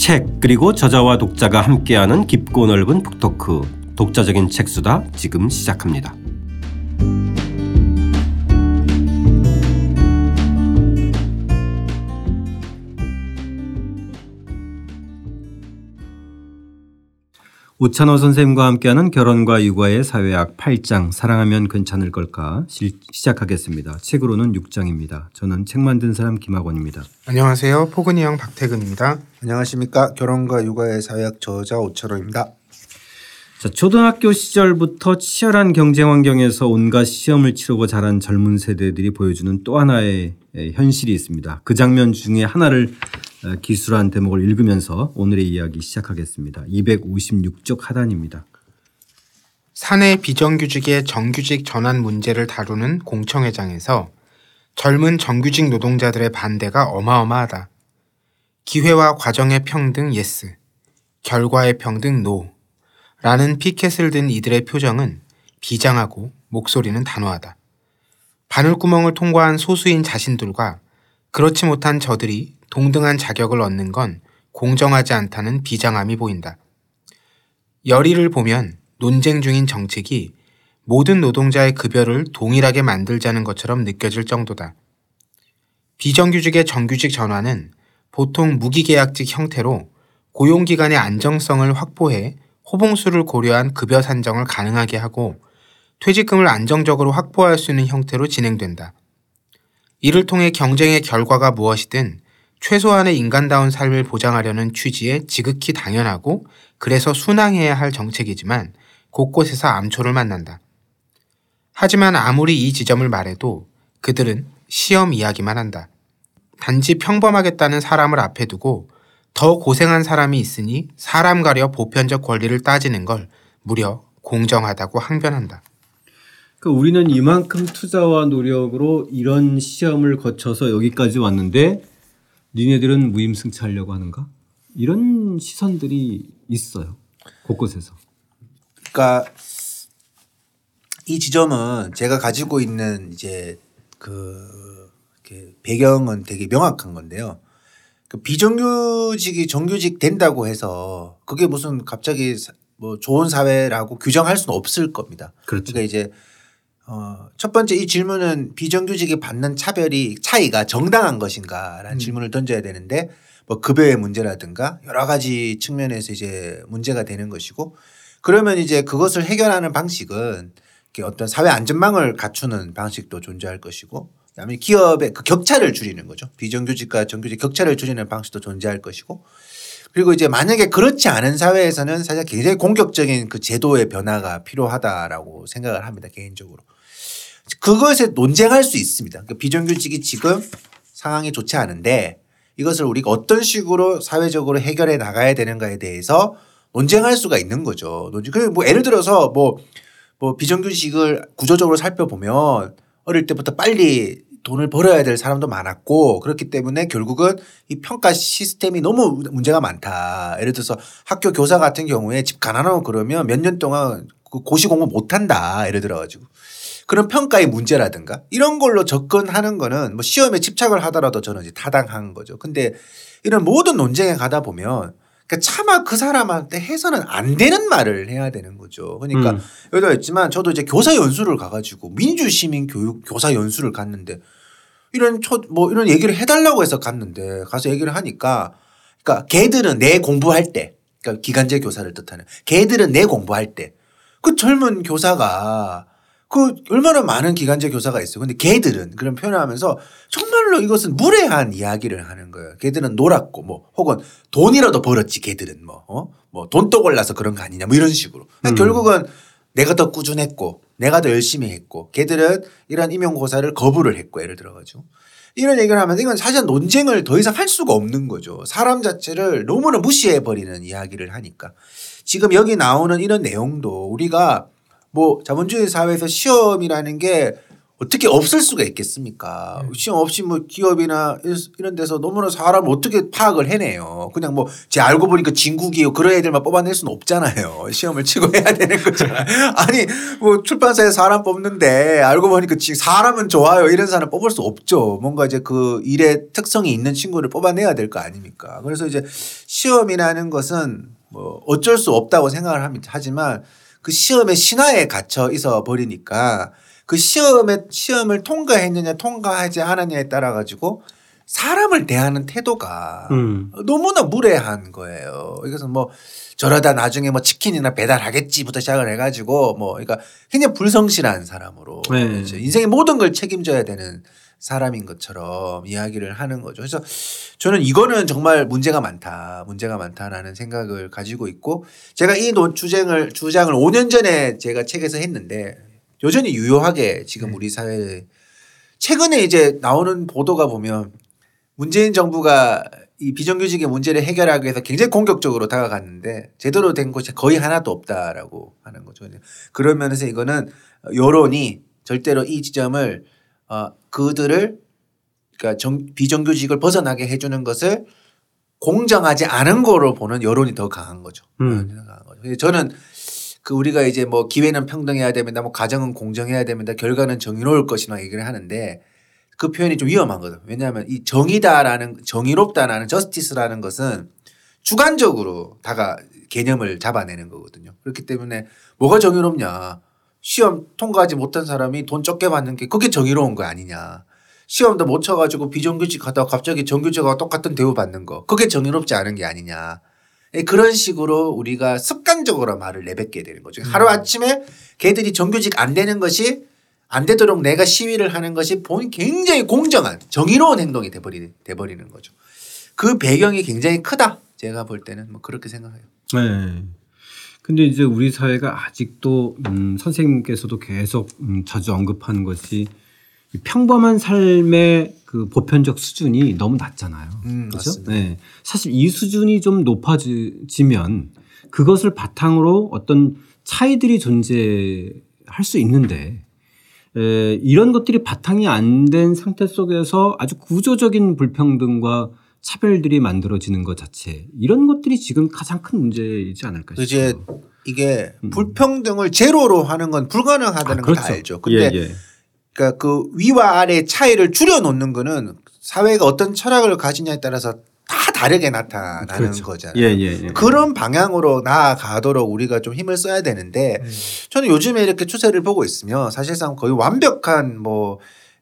책 그리고 저자와 독자가 함께하는 깊고 넓은 북토크 독자적인 책수다 지금 시작합니다. 오찬호 선생님과 함께하는 결혼과 육아의 사회학 8장 사랑하면 괜찮을 걸까 시, 작하겠습니다 책으로는 6장입니다. 저는 책 만든 사람 김학원입니다. 안녕하세요. 포근이 형 박태근입니다. 안녕하십니까. 결혼과 육아의 사회학 저자 오찬호입니다. 자, 초등학교 시절부터 치열한 경쟁 환경에서 온갖 시험을 치르고 자란 젊은 세대들이 보여주는 또 하나의 현실이 있습니다. 그 장면 중에 하나를 어, 기술한 대목을 읽으면서 오늘의 이야기 시작하겠습니다. 256쪽 하단입니다. 사내 비정규직의 정규직 전환 문제를 다루는 공청회장에서 젊은 정규직 노동자들의 반대가 어마어마하다. 기회와 과정의 평등 yes, 결과의 평등 no 라는 피켓을 든 이들의 표정은 비장하고 목소리는 단호하다. 바늘구멍을 통과한 소수인 자신들과 그렇지 못한 저들이 동등한 자격을 얻는 건 공정하지 않다는 비장함이 보인다. 열의를 보면 논쟁 중인 정책이 모든 노동자의 급여를 동일하게 만들자는 것처럼 느껴질 정도다. 비정규직의 정규직 전환은 보통 무기계약직 형태로 고용기간의 안정성을 확보해 호봉수를 고려한 급여 산정을 가능하게 하고 퇴직금을 안정적으로 확보할 수 있는 형태로 진행된다. 이를 통해 경쟁의 결과가 무엇이든 최소한의 인간다운 삶을 보장하려는 취지에 지극히 당연하고 그래서 순항해야 할 정책이지만 곳곳에서 암초를 만난다. 하지만 아무리 이 지점을 말해도 그들은 시험 이야기만 한다. 단지 평범하겠다는 사람을 앞에 두고 더 고생한 사람이 있으니 사람 가려 보편적 권리를 따지는 걸 무려 공정하다고 항변한다. 그 우리는 이만큼 투자와 노력으로 이런 시험을 거쳐서 여기까지 왔는데 니네들은 무임승차하려고 하는가? 이런 시선들이 있어요. 곳곳에서. 그러니까 이 지점은 제가 가지고 있는 이제 그 배경은 되게 명확한 건데요. 그 비정규직이 정규직 된다고 해서 그게 무슨 갑자기 뭐 좋은 사회라고 규정할 수는 없을 겁니다. 그렇죠. 그러니까 이제 어, 첫 번째 이 질문은 비정규직이 받는 차별이 차이가 정당한 것인가라는 음. 질문을 던져야 되는데 뭐 급여의 문제라든가 여러 가지 측면에서 이제 문제가 되는 것이고 그러면 이제 그것을 해결하는 방식은 어떤 사회 안전망을 갖추는 방식도 존재할 것이고 그다음에 기업의 그 격차를 줄이는 거죠. 비정규직과 정규직 격차를 줄이는 방식도 존재할 것이고 그리고 이제 만약에 그렇지 않은 사회에서는 사실 굉장히 공격적인 그 제도의 변화가 필요하다라고 생각을 합니다. 개인적으로. 그것에 논쟁할 수 있습니다. 그러니까 비정규직이 지금 상황이 좋지 않은데 이것을 우리가 어떤 식으로 사회적으로 해결해 나가야 되는가에 대해서 논쟁할 수가 있는 거죠. 논쟁. 뭐 예를 들어서 뭐, 뭐 비정규직을 구조적으로 살펴보면 어릴 때부터 빨리 돈을 벌어야 될 사람도 많았고 그렇기 때문에 결국은 이 평가 시스템이 너무 문제가 많다. 예를 들어서 학교 교사 같은 경우에 집 가난하고 그러면 몇 년 동안 그 고시 공부 못 한다. 예를 들어 가지고. 그런 평가의 문제라든가 이런 걸로 접근하는 거는 뭐 시험에 집착을 하더라도 저는 이제 타당한 거죠. 근데 이런 모든 논쟁에 가다 보면 그러니까 차마 그 사람한테 해서는 안 되는 말을 해야 되는 거죠. 그러니까 음. 여기도 있지만 저도 이제 교사 연수를 가가지고 민주시민 교육 교사 연수를 갔는데 이런 초, 뭐 이런 얘기를 해달라고 해서 갔는데 가서 얘기를 하니까 그러니까 걔들은 내 공부할 때 그러니까 기간제 교사를 뜻하는 걔들은 내 공부할 때 그 젊은 교사가 그 얼마나 많은 기간제 교사가 있어요. 근데 걔들은 그런 표현을 하면서 정말로 이것은 무례한 이야기를 하는 거예요. 걔들은 놀았고 뭐 혹은 돈이라도 벌었지 걔들은 뭐, 어? 뭐 돈도 골라서 그런 거 아니냐 뭐 이런 식으로. 음. 결국은 내가 더 꾸준했고 내가 더 열심히 했고 걔들은 이런 임용고사를 거부를 했고 예를 들어가지고 이런 얘기를 하면 이건 사실 논쟁을 더 이상 할 수가 없는 거죠. 사람 자체를 너무나 무시해 버리는 이야기를 하니까 지금 여기 나오는 이런 내용도 우리가 뭐 자본주의 사회에서 시험이라는 게 어떻게 없을 수가 있겠습니까? 시험 없이 뭐 기업이나 이런 데서 너무나 사람을 어떻게 파악을 해내요. 그냥 뭐 제 알고 보니까 진국이요 그런 애들만 뽑아낼 수는 없잖아요. 시험을 치고 해야 되는 거잖아요. 아니 뭐 출판사에 사람 뽑는데 알고 보니까 지- 사람은 좋아요 이런 사람 뽑을 수 없죠. 뭔가 이제 그 일의 특성이 있는 친구를 뽑아내야 될 거 아닙니까? 그래서 이제 시험이라는 것은 뭐 어쩔 수 없다고 생각을 합니다. 하지만 그 시험의 신화에 갇혀 있어 버리니까 그 시험에 시험을 통과했느냐 통과하지 않았냐에 따라 가지고 사람을 대하는 태도가 음. 너무나 무례한 거예요. 이것은 뭐 저러다 나중에 뭐 치킨이나 배달하겠지부터 시작을 해가지고 뭐 그러니까 굉장히 불성실한 사람으로 네. 인생의 모든 걸 책임져야 되는 사람인 것처럼 이야기를 하는 거죠. 그래서 저는 이거는 정말 문제가 많다, 문제가 많다라는 생각을 가지고 있고 제가 이 논- 주장을 주장을 5년 전에 제가 책에서 했는데 여전히 유효하게 지금 우리 사회에 최근에 이제 나오는 보도가 보면 문재인 정부가 이 비정규직의 문제를 해결하기 위해서 굉장히 공격적으로 다가갔는데 제대로 된 것이 거의 하나도 없다라고 하는 거죠. 그런 면에서 이거는 여론이 절대로 이 지점을 어 그들을 그러니까 정, 비정규직을 벗어나게 해주는 것을 공정하지 않은 거로 보는 여론이 더 강한 거죠. 음. 더 강한 거죠. 저는 그 우리가 이제 뭐 기회는 평등해야 됩니다. 뭐 가정은 공정해야 됩니다. 결과는 정의로울 것이나 얘기를 하는데 그 표현이 좀 위험하거든. 왜냐하면 이 정의다라는 정의롭다라는 저스티스라는 것은 주관적으로 다가 개념을 잡아내는 거거든요. 그렇기 때문에 뭐가 정의롭냐. 시험 통과하지 못한 사람이 돈 적게 받는 게 그게 정의로운 거 아니냐. 시험도 못 쳐가지고 비정규직 하다가 갑자기 정규직하고 똑같은 대우 받는 거. 그게 정의롭지 않은 게 아니냐. 예, 그런 식으로 우리가 습관적으로 말을 내뱉게 되는 거죠. 하루 아침에 걔들이 정규직 안 되는 것이 안 되도록 내가 시위를 하는 것이 본 굉장히 공정한 정의로운 행동이 돼버리, 돼버리는 거죠. 그 배경이 굉장히 크다. 제가 볼 때는 뭐 그렇게 생각해요. 네. 근데 이제 우리 사회가 아직도 음, 선생님께서도 계속 음, 자주 언급하는 것이 이 평범한 삶의 그 보편적 수준이 너무 낮잖아요. 음, 그렇죠? 네. 사실 이 수준이 좀 높아지면 그것을 바탕으로 어떤 차이들이 존재할 수 있는데 에, 이런 것들이 바탕이 안 된 상태 속에서 아주 구조적인 불평등과 차별들이 만들어지는 것 자체 이런 것들이 지금 가장 큰 문제이지 않을까 싶어요. 이제 이게 불평등을 제로로 하는 건 불가능하다는 걸다 알죠. 근데 음. 예, 예. 그러니까 그 위와 아래 차이를 줄여놓는 거는 사회가 어떤 철학을 가지냐에 따라서 다 다르게 나타나는 그렇죠. 거잖아요. 예, 예, 예. 그런 방향으로 나아가도록 우리가 좀 힘을 써야 되는데 저는 요즘에 이렇게 추세를 보고 있으면 사실상 거의 완벽한 뭐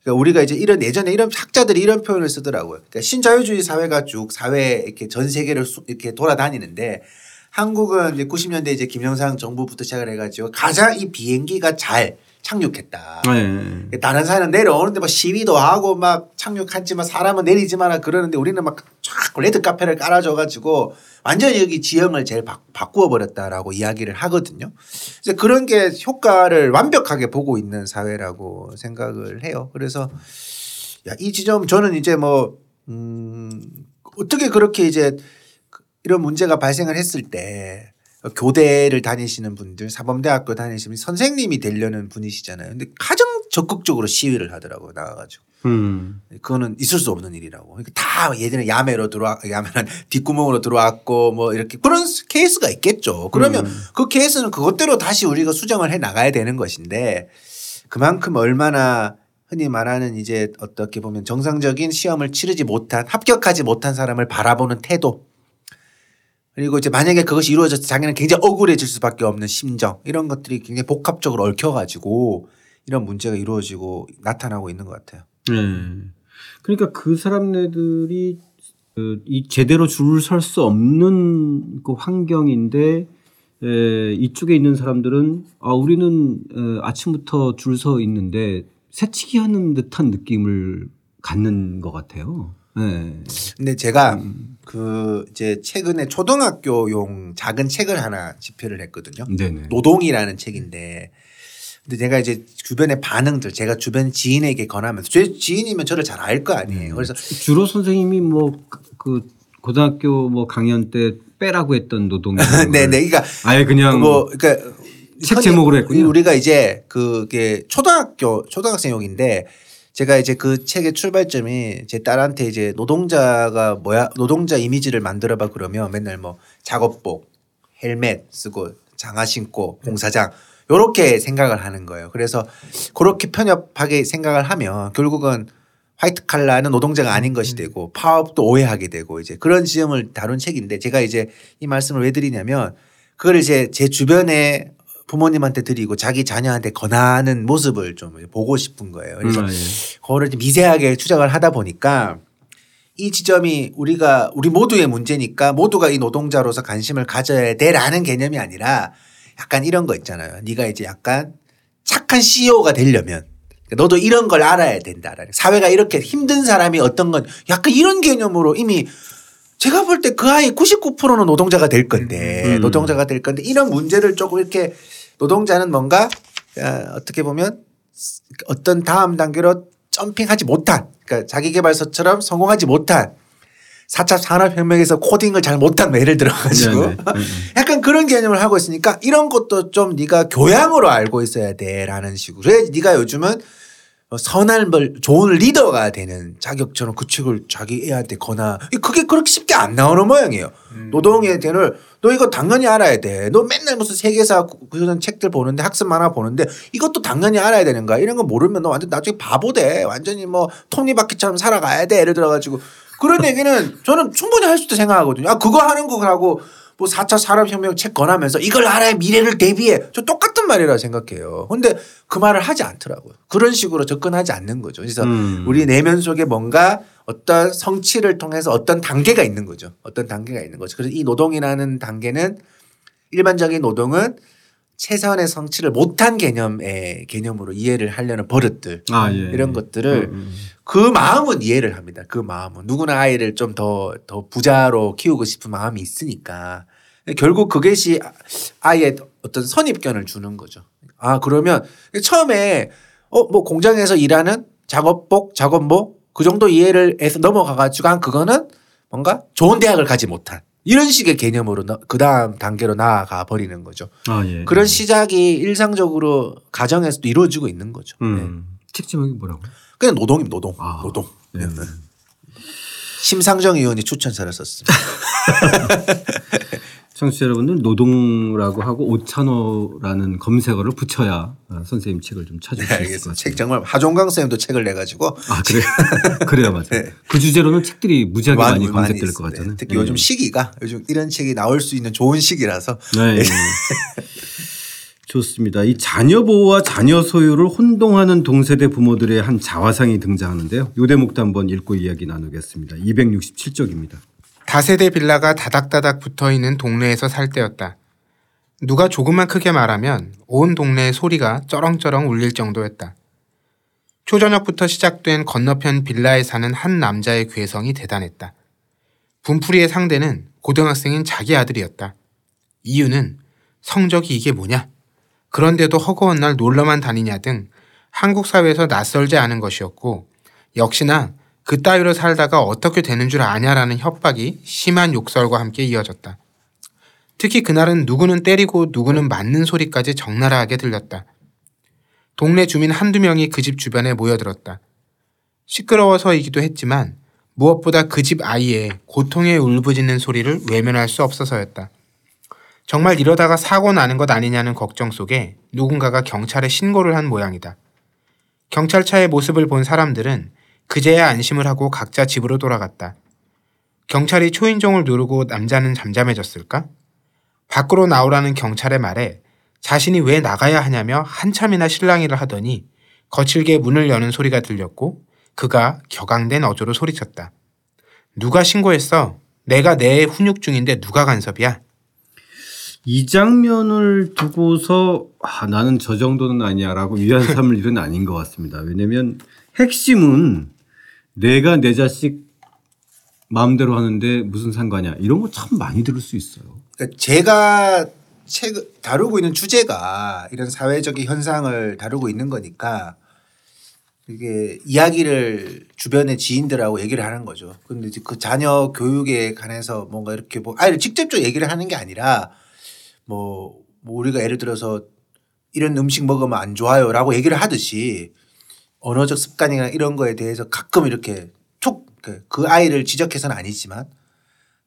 그러니까 우리가 이제 이런 예전에 이런 학자들이 이런 표현을 쓰더라고요. 그러니까 신자유주의 사회가 쭉 사회 이렇게 전 세계를 수- 이렇게 돌아다니는데 한국은 이제 90년대 이제 김영삼 정부부터 시작을 해가지고 가장 이 비행기가 잘 착륙했다. 예, 예. 다른 사회는 내려오는데 막 시위도 하고 막 착륙했지만 사람은 내리지 마라 그러는데 우리는 막 쫙 레드 카페를 깔아줘 가지고 완전히 여기 지형을 제일 바, 바꾸어 버렸다라고 이야기를 하거든요. 그래서 그런 게 효과를 완벽하게 보고 있는 사회라고 생각을 해요. 그래서 야, 이 지점 저는 이제 뭐 음, 어떻게 그렇게 이제 그 이런 문제가 발생을 했을 때 교대를 다니시는 분들, 사범대학교 다니시는 선생님이 되려는 분이시잖아요. 근데 가장 적극적으로 시위를 하더라고요. 나와가지고. 음. 그거는 있을 수 없는 일이라고. 그러니까 다 예전에 야매로 들어와, 야매는 뒷구멍으로 들어왔고 뭐 이렇게 그런 케이스가 있겠죠. 그러면 음. 그 케이스는 그것대로 다시 우리가 수정을 해 나가야 되는 것인데 그만큼 얼마나 흔히 말하는 이제 어떻게 보면 정상적인 시험을 치르지 못한 합격하지 못한 사람을 바라보는 태도 그리고 이제 만약에 그것이 이루어져서 자기는 굉장히 억울해질 수밖에 없는 심정 이런 것들이 굉장히 복합적으로 얽혀가지고 이런 문제가 이루어지고 나타나고 있는 것 같아요. 네. 그러니까 그 사람네들이 그이 제대로 줄 설 수 없는 그 환경인데 에, 이쪽에 있는 사람들은 아 우리는 에, 아침부터 줄 서 있는데 새치기 하는 듯한 느낌을 갖는 것 같아요. 네. 근데 제가 그 이제 최근에 초등학교용 작은 책을 하나 집필을 했거든요. 네네. 노동이라는 책인데 근데 제가 이제 주변의 반응들 제가 주변 지인에게 권하면서 제 지인이면 저를 잘 알 거 아니에요. 그래서 주로 선생님이 뭐 그 고등학교 뭐 강연 때 빼라고 했던 노동. 네네 그러니까 아예 그냥 뭐 그러니까 책 제목으로 했군요. 우리가 이제 그게 초등학교 초등학생용인데 제가 이제 그 책의 출발점이 제 딸한테 이제 노동자가 뭐야 노동자 이미지를 만들어봐 그러면 맨날 뭐 작업복, 헬멧 쓰고 장화 신고 공사장 요렇게 생각을 하는 거예요. 그래서 그렇게 편협하게 생각을 하면 결국은 화이트 칼라는 노동자가 아닌 것이 되고 파업도 오해하게 되고 이제 그런 지점을 다룬 책인데 제가 이제 이 말씀을 왜 드리냐면 그걸 이제 제 주변에 부모님한테 드리고 자기 자녀한테 권하는 모습을 좀 보고 싶은 거예요. 그래서 음, 아, 예. 그거를 좀 미세하게 추적을 하다 보니까 이 지점이 우리가 우리 모두의 문제니까 모두가 이 노동자로서 관심을 가져야 돼라는 개념이 아니라 약간 이런 거 있잖아요. 네가 이제 약간 착한 CEO가 되려면 너도 이런 걸 알아야 된다라는 사회가 이렇게 힘든 사람이 어떤 건 약간 이런 개념으로 이미 제가 볼 때 그 아이 99%는 노동자가 될 건데 음. 노동자가 될 건데 이런 문제를 조금 이렇게 노동자는 뭔가 어, 어떻게 보면 어떤 다음 단계로 점핑하지 못한 그러니까 자기개발서처럼 성공하지 못한 4차 산업혁명에서 코딩을 잘 못한 뭐 예를 들어가지고 네, 네. 음, 음. 약간 그런 개념을 하고 있으니까 이런 것도 좀 네가 교양으로 알고 있어야 돼라는 식으로 그래 네가 요즘은 어, 선한 걸 좋은 리더가 되는 자격처럼 그 책을 자기 애한테 거나 그게 그렇게 쉽게 안 나오는 모양이에요. 노동의 대를 너 이거 당연히 알아야 돼. 너 맨날 무슨 세계사 그런 책들 보는데 학습 만화 보는데 이것도 당연히 알아야 되는 거야. 이런 거 모르면 너 완전 나중에 바보 돼. 완전히 뭐 톱니바퀴처럼 살아가야 돼. 예를 들어가지고 그런 얘기는 저는 충분히 할 수도 생각하거든요. 아 그거 하는 거하고 뭐 4차 산업혁명 책 권하면서 이걸 알아야 미래를 대비해. 저 똑같은 말이라 생각해요. 근데 그 말을 하지 않더라고요. 그런 식으로 접근하지 않는 거죠. 그래서 음. 우리 내면 속에 뭔가 어떤 성취를 통해서 어떤 단계가 있는 거죠. 어떤 단계가 있는 거죠. 그래서 이 노동이라는 단계는 일반적인 노동은 최선의 성취를 못한 개념의 개념으로 이해를 하려는 버릇들 아, 예. 이런 것들을 음, 음. 그 마음은 이해를 합니다. 그 마음은 누구나 아이를 좀 더더 부자로 키우고 싶은 마음이 있으니까 결국 그것이 아이의 어떤 선입견을 주는 거죠. 아 그러면 처음에 어 뭐 공장에서 일하는 작업복 작업복 그 정도 이해를 해서 넘어가 가지고 한 그거는 뭔가 좋은 대학을 가지 못한 이런 식의 개념으로 그 다음 단계로 나아가 버리는 거죠. 아, 예. 그런 시작이 일상적으로 가정에서도 이루어지고 있는 거죠. 네. 음. 책 제목이 뭐라고? 그냥 노동입니다. 노동. 아. 노동. 네. 네. 심상정 의원이 추천사를 썼습니다. 청취자 여러분들 노동이라고 하고 오찬호라는 검색어를 붙여야 어, 선생님 책을 좀 찾을 수 네, 있을 것. 같아요. 책 정말 하종강 쌤도 책을 내 가지고 아 그래 그래요 맞아요. 네. 그 주제로는 책들이 무지하게 많이, 검색될 것 같잖아요. 특히 요즘 시기가 요즘 이런 책이 나올 수 있는 좋은 시기라서 네. 좋습니다. 이 자녀 보호와 자녀 소유를 혼동하는 동세대 부모들의 한 자화상이 등장하는데요. 이 대목도 한번 읽고 이야기 나누겠습니다. 267쪽입니다. 다세대 빌라가 다닥다닥 붙어 있는 동네에서 살 때였다. 누가 조금만 크게 말하면 온 동네의 소리가 쩌렁쩌렁 울릴 정도였다. 초저녁부터 시작된 건너편 빌라에 사는 한 남자의 괴성이 대단했다. 분풀이의 상대는 고등학생인 자기 아들이었다. 이유는 성적이 이게 뭐냐? 그런데도 허구한 날 놀러만 다니냐 등 한국 사회에서 낯설지 않은 것이었고 역시나 그 따위로 살다가 어떻게 되는 줄 아냐라는 협박이 심한 욕설과 함께 이어졌다. 특히 그날은 누구는 때리고 누구는 맞는 소리까지 적나라하게 들렸다. 동네 주민 한두 명이 그 집 주변에 모여들었다. 시끄러워서이기도 했지만 무엇보다 그 집 아이의 고통에 울부짖는 소리를 외면할 수 없어서였다. 정말 이러다가 사고 나는 것 아니냐는 걱정 속에 누군가가 경찰에 신고를 한 모양이다. 경찰차의 모습을 본 사람들은 그제야 안심을 하고 각자 집으로 돌아갔다. 경찰이 초인종을 누르고 남자는 잠잠해졌을까? 밖으로 나오라는 경찰의 말에 자신이 왜 나가야 하냐며 한참이나 실랑이를 하더니 거칠게 문을 여는 소리가 들렸고 그가 격앙된 어조로 소리쳤다. 누가 신고했어? 내가 내 훈육 중인데 누가 간섭이야? 이 장면을 두고서 아, 나는 저 정도는 아니야라고 위안 삼을 일은 아닌 것 같습니다. 왜냐하면 핵심은 내가 내 자식 마음대로 하는데 무슨 상관이야 이런 거 참 많이 들을 수 있어요. 그러니까 제가 책 다루고 있는 주제가 이런 사회적인 현상을 다루고 있는 거니까 이게 이야기를 주변의 지인들하고 얘기를 하는 거죠. 근데 그 자녀 교육에 관해서 뭔가 이렇게 뭐 아이를 직접적으로 얘기를 하는 게 아니라 뭐, 뭐 우리가 예를 들어서 이런 음식 먹으면 안 좋아요라고 얘기를 하듯이 언어적 습관이나 이런 거에 대해서 가끔 이렇게 툭 그 아이를 지적해서는 아니지만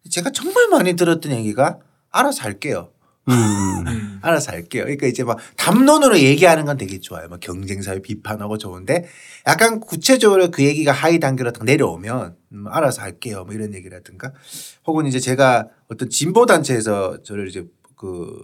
제가 정말 많이 들었던 얘기가 알아서 할게요. 음. 알아서 할게요. 그러니까 이제 막 담론으로 얘기하는 건 되게 좋아요. 막 경쟁사회 비판하고 좋은데 약간 구체적으로 그 얘기가 하위 단계로 딱 내려오면 음, 알아서 할게요. 뭐 이런 얘기라든가 혹은 이제 제가 어떤 진보 단체에서 저를 이제 그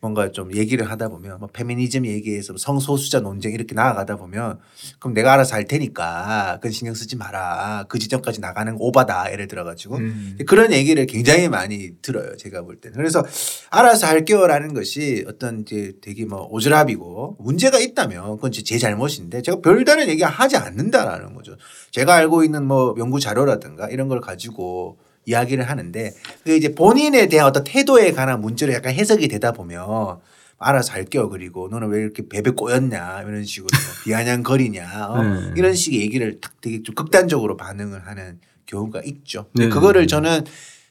뭔가 좀 얘기를 하다 보면 뭐 페미니즘 얘기해서 성소수자 논쟁 이렇게 나아가다 보면 그럼 내가 알아서 할 테니까 그건 신경 쓰지 마라. 그 지점까지 나가는 거 오바다. 예를 들어 가지고 음. 그런 얘기를 굉장히 많이 들어요. 제가 볼 때는. 그래서 알아서 할게요라는 것이 어떤 이제 되게 뭐 오지랖이고 문제가 있다면 그건 제 잘못인데 제가 별다른 얘기 하지 않는다라는 거죠. 제가 알고 있는 뭐 연구 자료라든가 이런 걸 가지고 이야기를 하는데 그 이제 본인에 대한 어떤 태도에 관한 문제로 약간 해석이 되다 보면 알아서 할게요. 그리고 너는 왜 이렇게 베베 꼬였냐 이런 식으로 뭐 비아냥거리냐 어? 네. 이런 식의 얘기를 딱 되게 좀 극단적으로 반응을 하는 경우가 있죠. 네. 그거를 저는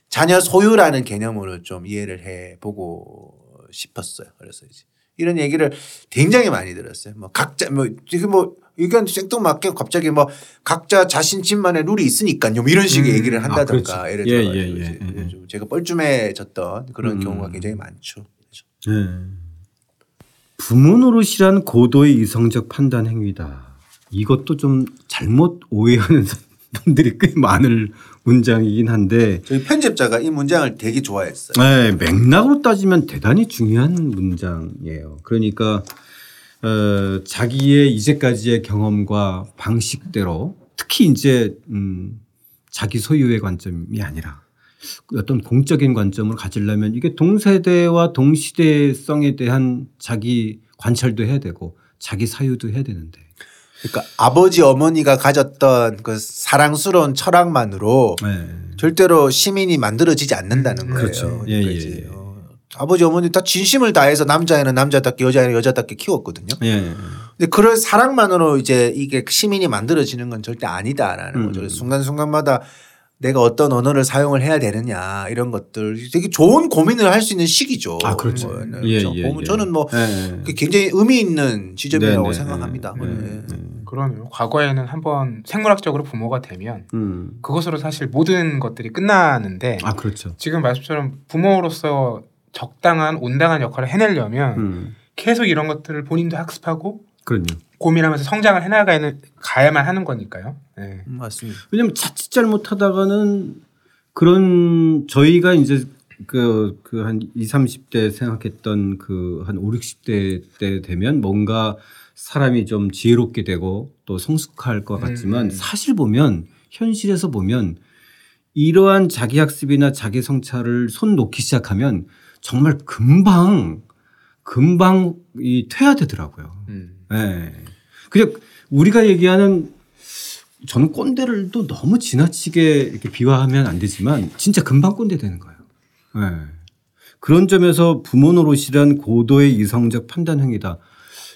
자녀 소유라는 개념으로 좀 이해를 해 보고 싶었어요. 그래서 이제 이런 얘기를 굉장히 많이 들었어요. 뭐 각자 뭐 지금 뭐 의견 생뚱맞게 갑자기 뭐 각자 자신 집만의 룰이 있으니까요. 뭐 이런 식의 음. 얘기를 한다던가 그렇죠. 예를 예, 들어 예, 예, 예, 예. 좀 제가 뻘쭘해졌던 그런 음. 경우가 굉장히 많죠. 네. 부모 노릇이란 고도의 이성적 판단 행위다. 이것도 좀 잘못 오해하는 분들이 꽤 많을 문장이긴 한데 저희 편집자가 이 문장을 되게 좋아했어요. 네, 맥락으로 따지면 대단히 중요한 문장이에요. 그러니까 어, 자기의 이제까지의 경험과 방식대로 특히 이제 음, 자기 소유의 관점이 아니라 어떤 공적인 관점을 가지려면 이게 동세대와 동시대성에 대한 자기 관찰도 해야 되고 자기 사유도 해야 되는데 그러니까 아버지 어머니가 가졌던 그 사랑스러운 철학만으로 네. 절대로 시민이 만들어지지 않는다는 거예요. 그렇죠. 예, 그러니까 예, 이제 예. 어, 아버지 어머니 다 진심을 다해서 남자애는 남자답게 여자애는 여자답게 키웠거든요. 예. 근데 그런 사랑만으로 이제 이게 시민이 만들어지는 건 절대 아니다라는 음. 거죠. 그래서 순간순간마다 내가 어떤 언어를 사용을 해야 되느냐 이런 것들 되게 좋은 고민을 할 수 있는 시기죠. 아, 그렇죠. 뭐, 네, 예, 저 예, 보면 예. 저는 뭐 예. 굉장히 의미 있는 지점이라고 네, 네, 생각합니다. 네, 네. 네. 그러네요. 과거에는 한번 생물학적으로 부모가 되면 음. 그것으로 사실 모든 것들이 끝나는데 아 그렇죠. 지금 말씀처럼 부모로서 적당한 온당한 역할을 해내려면 음. 계속 이런 것들을 본인도 학습하고 그럼요. 고민하면서 성장을 해나가는 가야만 하는 거니까요. 네. 음, 맞습니다. 왜냐면 자칫 잘못하다가는 그런 저희가 이제 그 그 한 20, 30대 생각했던 그 한 5, 60대 때 되면 뭔가 사람이 좀 지혜롭게 되고 또 성숙할 것 같지만 음. 사실 보면 현실에서 보면 이러한 자기 학습이나 자기 성찰을 손 놓기 시작하면 정말 금방 금방 이 퇴화되더라고요. 음. 예. 그냥 우리가 얘기하는 저는 꼰대를도 너무 지나치게 이렇게 비화하면 안 되지만 진짜 금방 꼰대 되는 거예요. 예. 그런 점에서 부모 노릇이란 고도의 이성적 판단 행위다.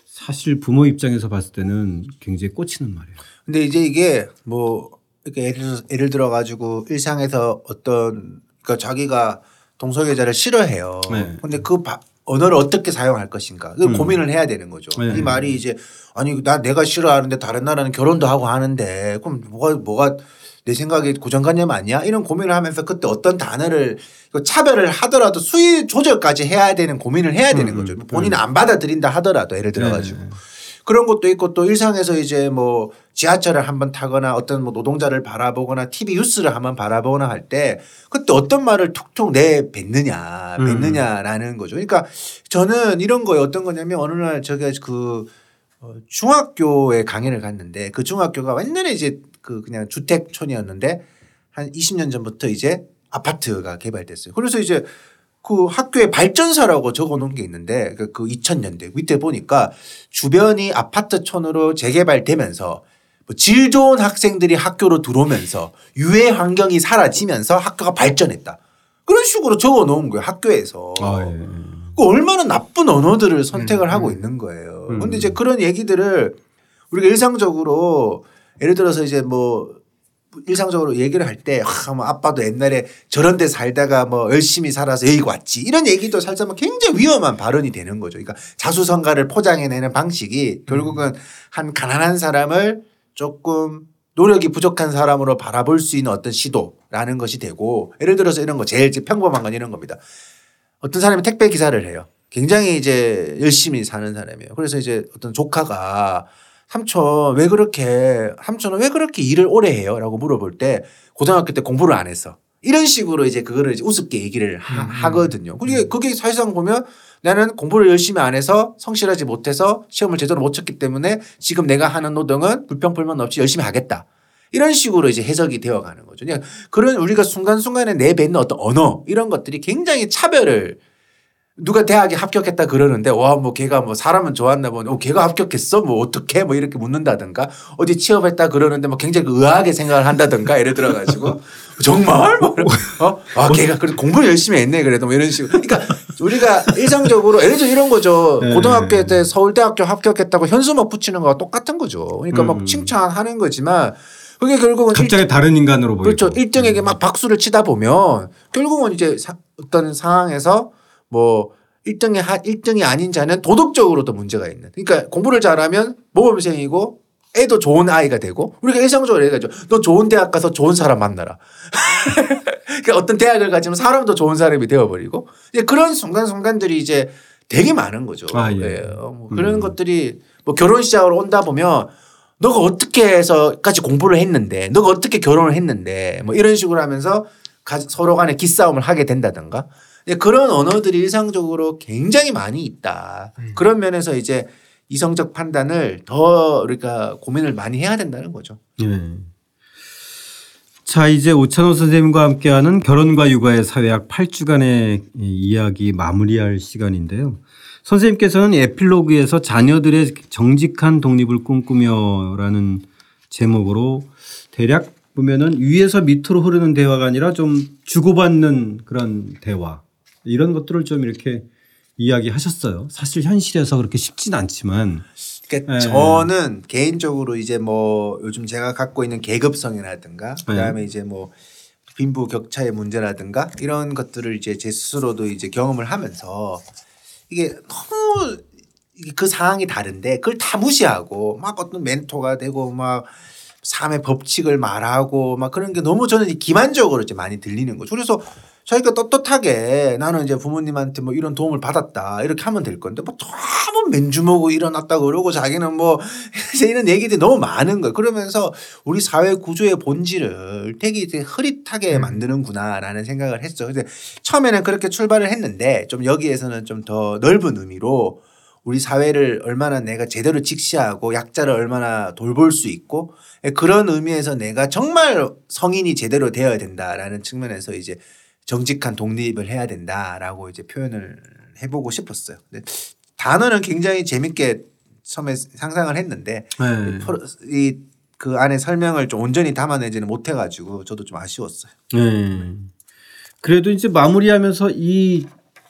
사실 부모 입장에서 봤을 때는 굉장히 꽂히는 말이에요. 근데 이제 이게 뭐 이렇게 예를, 예를 들어 가지고 일상에서 어떤 그러니까 자기가 동성애자를 싫어해요. 네. 근데 그 바- 언어를 어떻게 사용할 것인가 그 음. 고민을 해야 되는 거죠. 네. 이 말이 이제 아니 나 내가 싫어하는데 다른 나라는 결혼도 하고 하는데 그럼 뭐가 뭐가 내 생각에 고정관념 아니야? 이런 고민을 하면서 그때 어떤 단어를 그 차별을 하더라도 수위 조절까지 해야 되는 고민을 해야 되는 음, 거죠. 음. 본인이 안 받아들인다 하더라도 예를 들어 가지고 네. 그런 것도 있고 또 일상에서 이제 뭐 지하철을 한번 타거나 어떤 뭐 노동자를 바라보거나 TV 뉴스를 한번 바라보거나 할 때 그때 어떤 말을 툭툭 내뱉느냐 음. 뱉느냐라는 거죠. 그러니까 저는 이런 거에 어떤 거냐면 어느 날 제가 그 어, 중학교에 강의를 갔는데 그 중학교가 옛날에 이제 그 그냥 주택촌이었는데 한 20년 전부터 이제 아파트가 개발됐어요. 그래서 이제 그 학교에 발전사라고 적어 놓은 게 있는데 그 2000년대 밑에 보니까 주변이 아파트촌으로 재개발되면서 뭐질 좋은 학생들이 학교로 들어오면서 유해 환경이 사라지면서 학교가 발전했다. 그런 식으로 적어 놓은 거예요. 학교에서. 아, 예. 그 얼마나 나쁜 언어들을 선택을 음, 하고 음. 있는 거예요. 음. 근데 이제 그런 얘기들을 우리가 일상적으로 예를 들어서 이제 뭐 일상적으로 얘기를 할 때 아, 뭐 아빠도 옛날에 저런 데 살다가 뭐 열심히 살아서 여기 왔지 이런 얘기도 살자면 굉장히 위험한 발언이 되는 거죠. 그러니까 자수성가를 포장해내는 방식이 결국은 한 가난한 사람을 조금 노력이 부족한 사람으로 바라볼 수 있는 어떤 시도라는 것이 되고 예를 들어서 이런 거 제일 평범한 건 이런 겁니다. 어떤 사람이 택배 기사를 해요. 굉장히 이제 열심히 사는 사람이에요. 그래서 이제 어떤 조카가 삼촌 왜 그렇게 삼촌은 왜 그렇게 일을 오래 해요? 라고 물어볼 때 고등학교 때 공부를 안 했어. 이런 식으로 이제 그거를 이제 우습게 얘기를 하, 거든요 그게 그게 사실상 보면 나는 공부를 열심히 안 해서 성실하지 못해서 시험을 제대로 못 쳤기 때문에 지금 내가 하는 노동은 불평불만 없이 열심히 하겠다. 이런 식으로 이제 해석이 되어 가는 거죠. 그냥 그런 우리가 순간순간에 내뱉는 어떤 언어 이런 것들이 굉장히 차별을 누가 대학에 합격했다 그러는데 와 뭐 걔가 뭐 사람은 좋았나 보네. 어 걔가 합격했어 뭐 어떻게 뭐 이렇게 묻는다든가 어디 취업했다 그러는데 뭐 굉장히 의아하게 생각을 한다든가 예를 들어 가지고 정말 뭐 어? 아 걔가 그래 공부를 열심히 했네 그래도 뭐 이런 식으로 그러니까 우리가 일상적으로 예를 들어 이런 거죠. 네. 고등학교 때 서울대학교 합격했다고 현수막 붙이는 거와 똑같은 거죠. 그러니까 막 음. 칭찬하는 거지만 그게 결국은 갑자기 다른 인간으로 보이고. 그렇죠. 일정에게 막 박수를 치다 보면 결국은 이제 사- 어떤 상황에서 뭐 일등이 하, 일등이 아닌 자는 도덕적으로도 문제가 있는. 그러니까 공부를 잘하면 모범생이고 애도 좋은 아이가 되고 우리가 일상적으로 얘기하죠. 너 좋은 대학 가서 좋은 사람 만나라. 그러니까 어떤 대학을 가지면 사람도 좋은 사람이 되어버리고 이제 그런 순간순간들이 이제 되게 많은 거죠. 아, 예. 어, 뭐 그런 음. 것들이 뭐 결혼 시작으로 온다 보면 너가 어떻게 해서까지 공부를 했는데 너가 어떻게 결혼을 했는데 뭐 이런 식으로 하면서 가- 서로 간에 기싸움을 하게 된다든가 그런 언어들이 일상적으로 굉장히 많이 있다. 그런 면에서 이제 이성적 판단을 더 우리가 고민을 많이 해야 된다는 거죠. 예. 자 이제 오찬호 선생님과 함께하는 결혼과 육아의 사회학 8주간의 이야기 마무리할 시간인데요. 선생님께서는 에필로그에서 자녀들의 정직한 독립을 꿈꾸며라는 제목으로 대략 보면은 위에서 밑으로 흐르는 대화가 아니라 좀 주고받는 그런 대화 이런 것들을 좀 이렇게 이야기하셨어요. 사실 현실에서 그렇게 쉽진 않지만 그러니까 네. 저는 개인적으로 이제 뭐 요즘 제가 갖고 있는 계급성이라든가 네. 그다음에 이제 뭐 빈부 격차의 문제라든가 이런 것들을 이제 제 스스로도 이제 경험을 하면서 이게 너무 그 상황이 다른데 그걸 다 무시하고 막 어떤 멘토가 되고 막 삶의 법칙을 말하고 막 그런 게 너무 저는 기만적으로 이제 많이 들리는 거죠. 그래서 자기가 떳떳하게 나는 이제 부모님한테 뭐 이런 도움을 받았다 이렇게 하면 될 건데 뭐 너무 맨주먹고 일어났다 그러고 자기는 뭐 이런 얘기들이 너무 많은 거예요. 그러면서 우리 사회 구조의 본질을 되게 이제 흐릿하게 만드는구나라는 생각을 했죠. 근데 처음에는 그렇게 출발을 했는데 좀 여기에서는 좀 더 넓은 의미로 우리 사회를 얼마나 내가 제대로 직시하고 약자를 얼마나 돌볼 수 있고 그런 의미에서 내가 정말 성인이 제대로 되어야 된다라는 측면에서 이제 정직한 독립을 해야 된다라고 이제 표현을 해보고 싶었어요. 근데 단어는 굉장히 재밌게 처음에 상상을 했는데 네. 이그 안에 설명을 좀 온전히 담아내지는 못해가지고 저도 좀 아쉬웠어요. 네. 그래도 이제 마무리하면서 이,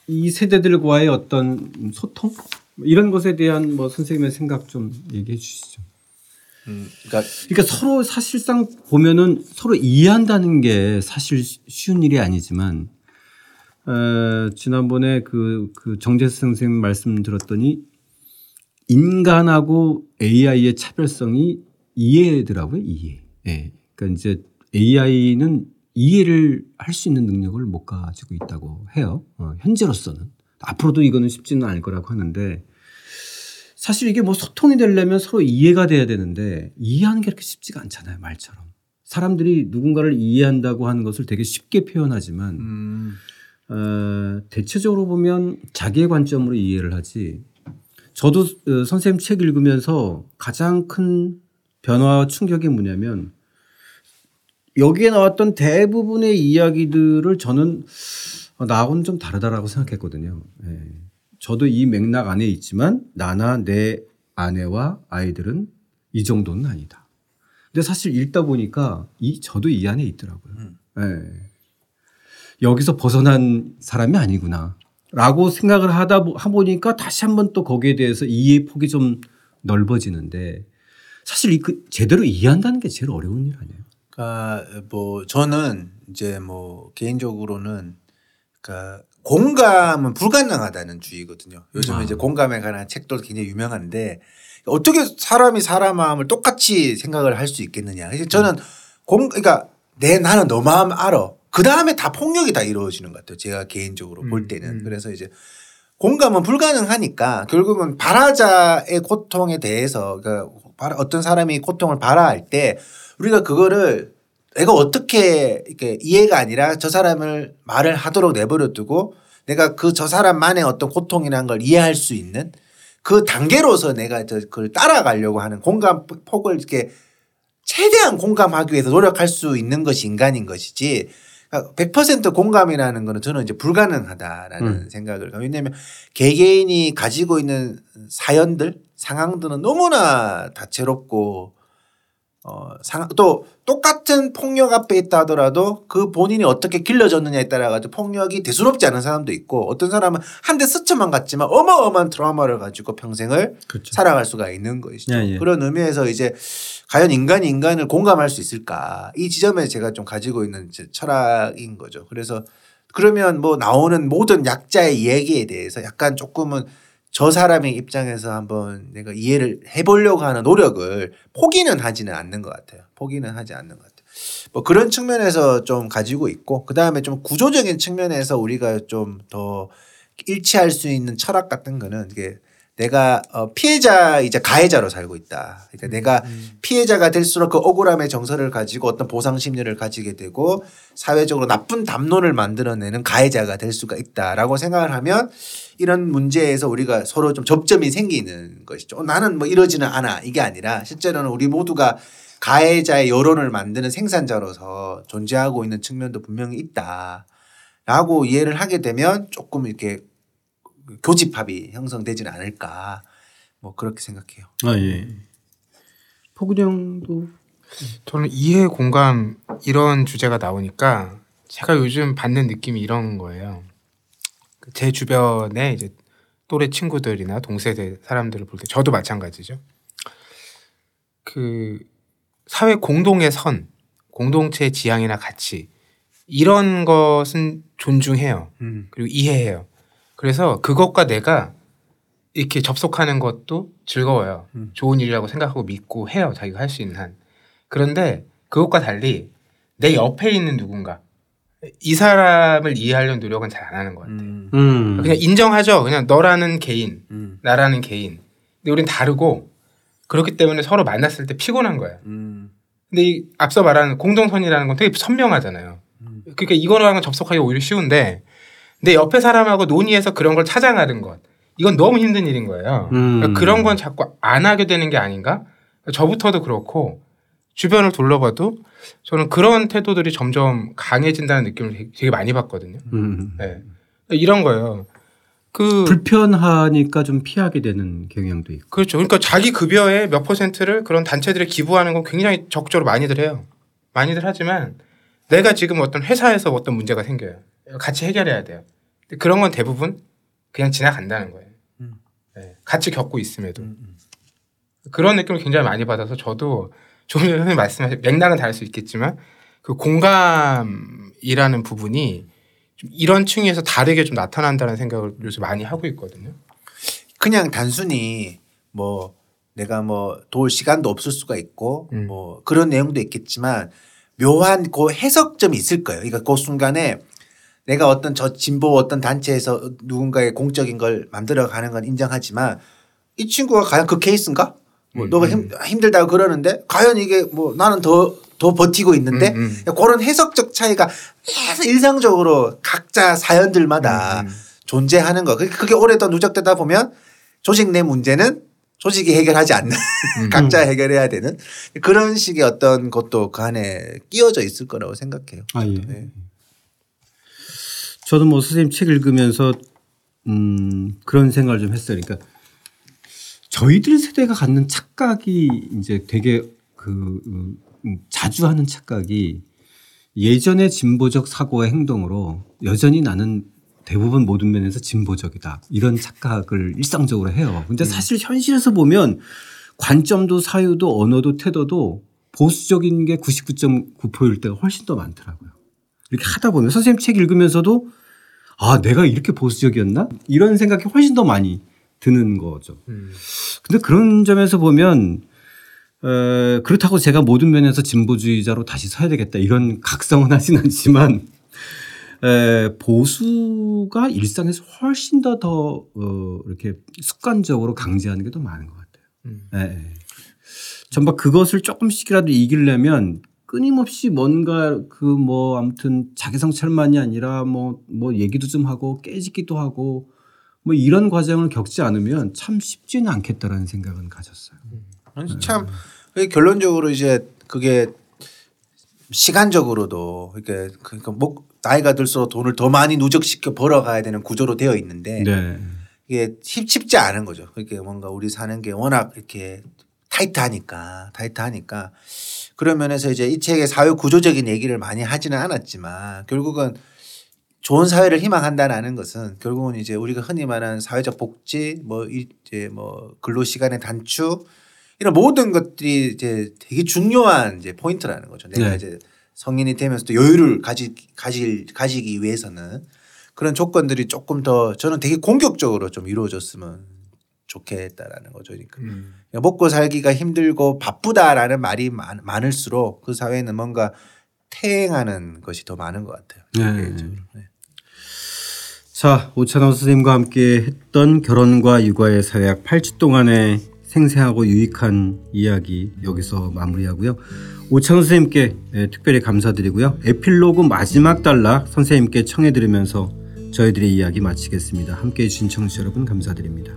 이 세대들과의 어떤 소통 이런 것에 대한 뭐 선생님의 생각 좀 얘기해 주시죠. 음, 그러니까 그러니까 서로 사실상 보면은 서로 이해한다는 게 사실 쉬운 일이 아니지만 어, 지난번에 그, 그 정재수 선생님 말씀 들었더니 인간하고 AI의 차별성이 이해더라고요. 이해. 예. 그러니까 이제 AI는 이해를 할 수 있는 능력을 못 가지고 있다고 해요. 어, 현재로서는. 앞으로도 이거는 쉽지는 않을 거라고 하는데 사실 이게 뭐 소통이 되려면 서로 이해가 돼야 되는데 이해하는 게 그렇게 쉽지가 않잖아요. 말처럼. 사람들이 누군가를 이해한다고 하는 것을 되게 쉽게 표현하지만 음, 어, 대체적으로 보면 자기의 관점으로 이해를 하지. 저도 어, 선생님 책 읽으면서 가장 큰 변화와 충격이 뭐냐면 여기에 나왔던 대부분의 이야기들을 저는 어, 나하고는 좀 다르다라고 생각했거든요. 예. 저도 이 맥락 안에 있지만 나나 내 아내와 아이들은 이 정도는 아니다. 근데 사실 읽다 보니까 이 저도 이 안에 있더라고요. 예. 여기서 벗어난 사람이 아니구나. 라고 생각을 하다 보- 하보니까 다시 한번 또 거기에 대해서 이해 폭이 좀 넓어지는데 사실 이 그 제대로 이해한다는 게 제일 어려운 일 아니에요. 그러니까 뭐 저는 이제 뭐 개인적으로는 그러니까 공감은 불가능하다는 주의거든요. 요즘에 아. 이제 공감에 관한 책도 굉장히 유명한데 어떻게 사람이 사람 마음을 똑같이 생각을 할 수 있겠느냐. 그래서 저는 공 그러니까 내 나는 너 마음 알아. 그 다음에 다 폭력이 다 이루어지는 것 같아요. 제가 개인적으로 볼 음, 때는 음. 그래서 이제 공감은 불가능하니까 결국은 발화자의 고통에 대해서 그러니까 발- 어떤 사람이 고통을 발화할 때 우리가 그거를 내가 어떻게 이렇게 이해가 아니라 저 사람을 말을 하도록 내버려 두고 내가 그 저 사람만의 어떤 고통이라는 걸 이해할 수 있는 그 단계로서 내가 저 그걸 따라가려고 하는 공감 폭을 이렇게 최대한 공감하기 위해서 노력할 수 있는 것이 인간인 것이지 그러니까 100% 공감이라는 거는 저는 이제 불가능하다라는 음. 생각을 왜냐하면 개개인이 가지고 있는 사연들 상황들은 너무나 다채롭고 어, 상, 또 똑같은 폭력 앞에 있다 하더라도 그 본인이 어떻게 길러졌느냐에 따라 가지고 폭력이 대수롭지 않은 사람도 있고 어떤 사람은 한 대 스쳐만 갔지만 어마어마한 트라우마를 가지고 평생을 그렇죠. 살아갈 수가 있는 것이죠. 예, 예. 그런 의미에서 이제 과연 인간이 인간을 공감할 수 있을까 이 지점에 제가 좀 가지고 있는 철학인 거죠. 그래서 그러면 뭐 나오는 모든 약자의 이야기에 대해서 약간 조금은 저 사람의 입장에서 한번 내가 이해를 해보려고 하는 노력을 포기는 하지는 않는 것 같아요. 포기는 하지 않는 것 같아요. 뭐 그런 측면에서 좀 가지고 있고 그 다음에 좀 구조적인 측면에서 우리가 좀 더 일치할 수 있는 철학 같은 거는 이게 내가 어 피해자이자 가해자로 살고 있다. 그러니까 내가 피해자가 될수록 그 억울함의 정서를 가지고 어떤 보상 심리를 가지게 되고 사회적으로 나쁜 담론을 만들어내는 가해자가 될 수가 있다라고 생각을 하면 이런 문제에서 우리가 서로 좀 접점이 생기는 것이죠. 어, 나는 뭐 이러지는 않아 이게 아니라 실제로는 우리 모두가 가해자의 여론을 만드는 생산자로서 존재하고 있는 측면도 분명히 있다라고 이해를 하게 되면 조금 이렇게 교집합이 형성되지는 않을까 뭐 그렇게 생각해요. 아 예. 포근형도 저는 이해 공감 이런 주제가 나오니까 제가 요즘 받는 느낌이 이런 거예요. 그제 주변에 이제 또래 친구들이나 동세대 사람들을 볼 때 저도 마찬가지죠. 그 사회 공동의 선, 공동체의 지향이나 가치 이런 것은 존중해요. 그리고 이해해요. 그래서 그것과 내가 이렇게 접속하는 것도 즐거워요. 음. 좋은 일이라고 생각하고 믿고 해요. 자기가 할 수 있는 한. 그런데 그것과 달리 내 옆에 있는 누군가 이 사람을 이해하려는 노력은 잘 안 하는 것 같아요. 음. 음. 그냥 인정하죠. 그냥 너라는 개인, 음. 나라는 개인. 근데 우린 다르고 그렇기 때문에 서로 만났을 때 피곤한 거야. 음. 근데 이 앞서 말하는 공동선이라는 건 되게 선명하잖아요. 음. 그러니까 이거랑은 접속하기 오히려 쉬운데 내 옆에 사람하고 논의해서 그런 걸 찾아가는 것 이건 너무 힘든 일인 거예요. 음. 그러니까 그런 건 자꾸 안 하게 되는 게 아닌가? 저부터도 그렇고 주변을 둘러봐도 저는 그런 태도들이 점점 강해진다는 느낌을 되게- 많이 받거든요. 음. 네. 이런 거예요. 그 불편하니까 좀 피하게 되는 경향도 있고. 그렇죠. 그러니까 자기 급여의 몇 퍼센트를 그런 단체들에 기부하는 건 굉장히 적극적으로 많이들 해요. 많이들 하지만 내가 지금 어떤 회사에서 어떤 문제가 생겨요. 같이 해결해야 돼요. 근데 그런 건 대부분 그냥 지나간다는 거예요. 음. 네. 같이 겪고 있음에도. 그런 느낌을 굉장히 많이 받아서 저도 조금 전에 선생님 말씀하신 맥락은 다를 수 있겠지만 그 공감이라는 부분이 좀 이런 층위에서 다르게 좀 나타난다는 생각을 요새 많이 하고 있거든요. 그냥 단순히 뭐 내가 뭐 도울 시간도 없을 수가 있고 음. 뭐 그런 내용도 있겠지만 묘한 그 해석점이 있을 거예요. 그러니까 그 순간에 내가 어떤 저 진보 어떤 단체에서 누군가의 공적인 걸 만들어 가는 건 인정하지만 이 친구가 과연 그 케이스인가? 뭐 음, 너가 음. 힘, 힘들다고 그러는데 과연 이게 뭐 나는 더, 더 버티고 있는데 음, 음. 그런 해석적 차이가 계속 일상적으로 각자 사연들마다 음, 음. 존재하는 거. 그게- 그게 오래도 누적되다 보면 조직 내 문제는 조직이 해결하지 않는 음. 각자 해결해야 되는 그런 식의 어떤 것도 그 안에 끼어져 있을 거라고 생각해요. 아 예. 네. 저도 뭐 선생님 책 읽으면서 음 그런 생각을 좀 했어요. 그러니까 저희들 세대가 갖는 착각이 이제 되게 그 음, 음, 자주 하는 착각이 예전의 진보적 사고와 행동으로 여전히 나는 대부분 모든 면에서 진보적이다 이런 착각을 일상적으로 해요. 근데 사실 현실에서 보면 관점도 사유도 언어도 태도도 보수적인 게 99.9%일 때가 훨씬 더 많더라고요. 이렇게 하다 보면 선생님 책 읽으면서도 아 내가 이렇게 보수적이었나 이런 생각이 훨씬 더 많이 드는 거죠. 근데 그런 점에서 보면 에, 그렇다고 제가 모든 면에서 진보주의자로 다시 서야 되겠다 이런 각성은 하진 않지만 에, 보수가 일상에서 훨씬 더더 어, 이렇게 습관적으로 강제하는 게 더 많은 것 같아요. 음. 예, 예. 전부 그것을 조금씩이라도 이기려면 끊임없이 뭔가 그 뭐 아무튼 자기 성찰만이 아니라 뭐뭐 얘기도 좀 하고 깨지기도 하고 뭐 이런 과정을 겪지 않으면 참 쉽지는 않겠다라는 생각은 가졌어요. 아니, 참 그게 결론적으로 이제 그게 시간적으로도 이렇게 그러니까 뭐 나이가 들수록 돈을 더 많이 누적시켜 벌어가야 되는 구조로 되어 있는데 네. 이게 쉽, 쉽지 않은 거죠. 그렇게 뭔가 우리 사는 게 워낙 이렇게 타이트하니까 타이트하니까 그런 면에서 이제 이 책의 사회 구조적인 얘기를 많이 하지는 않았지만 결국은 좋은 사회를 희망한다라는 것은 결국은 이제 우리가 흔히 말하는 사회적 복지 뭐 이제 뭐 근로 시간의 단축 이런 모든 것들이 이제 되게 중요한 이제 포인트라는 거죠. 내가 네. 이제 성인이 되면서도 여유를 가지 가질 가지기 위해서는 그런 조건들이 조금 더 저는 되게 공격적으로 좀 이루어졌으면 좋겠다라는 거죠. 그러니까 음. 먹고 살기가 힘들고 바쁘다라는 말이 많, 많을수록 그 사회는 뭔가 퇴행하는 것이 더 많은 것 같아요. 네. 네. 자, 오찬호 선생님과 함께 했던 결혼과 육아의 사회학 8주 동안의 생생하고 유익한 이야기 여기서 마무리하고요. 오찬원 선생님께 예, 특별히 감사드리고요. 에필로그 마지막 단락 선생님께 청해 들으면서 저희들의 이야기 마치겠습니다. 함께 해 주신 청취자 여러분 감사드립니다.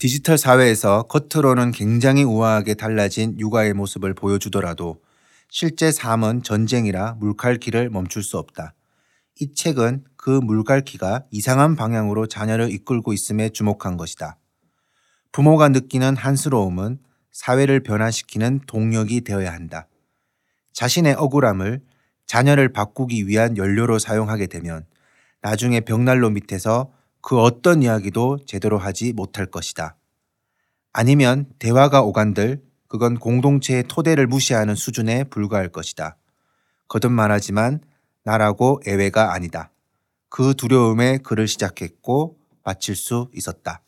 디지털 사회에서 겉으로는 굉장히 우아하게 달라진 육아의 모습을 보여주더라도 실제 삶은 전쟁이라 물갈퀴를 멈출 수 없다. 이 책은 그 물갈퀴가 이상한 방향으로 자녀를 이끌고 있음에 주목한 것이다. 부모가 느끼는 한스러움은 사회를 변화시키는 동력이 되어야 한다. 자신의 억울함을 자녀를 바꾸기 위한 연료로 사용하게 되면 나중에 벽난로 밑에서 그 어떤 이야기도 제대로 하지 못할 것이다. 아니면 대화가 오간들 그건 공동체의 토대를 무시하는 수준에 불과할 것이다. 거듭 말하지만 나라고 예외가 아니다. 그 두려움에 글을 시작했고 마칠 수 있었다.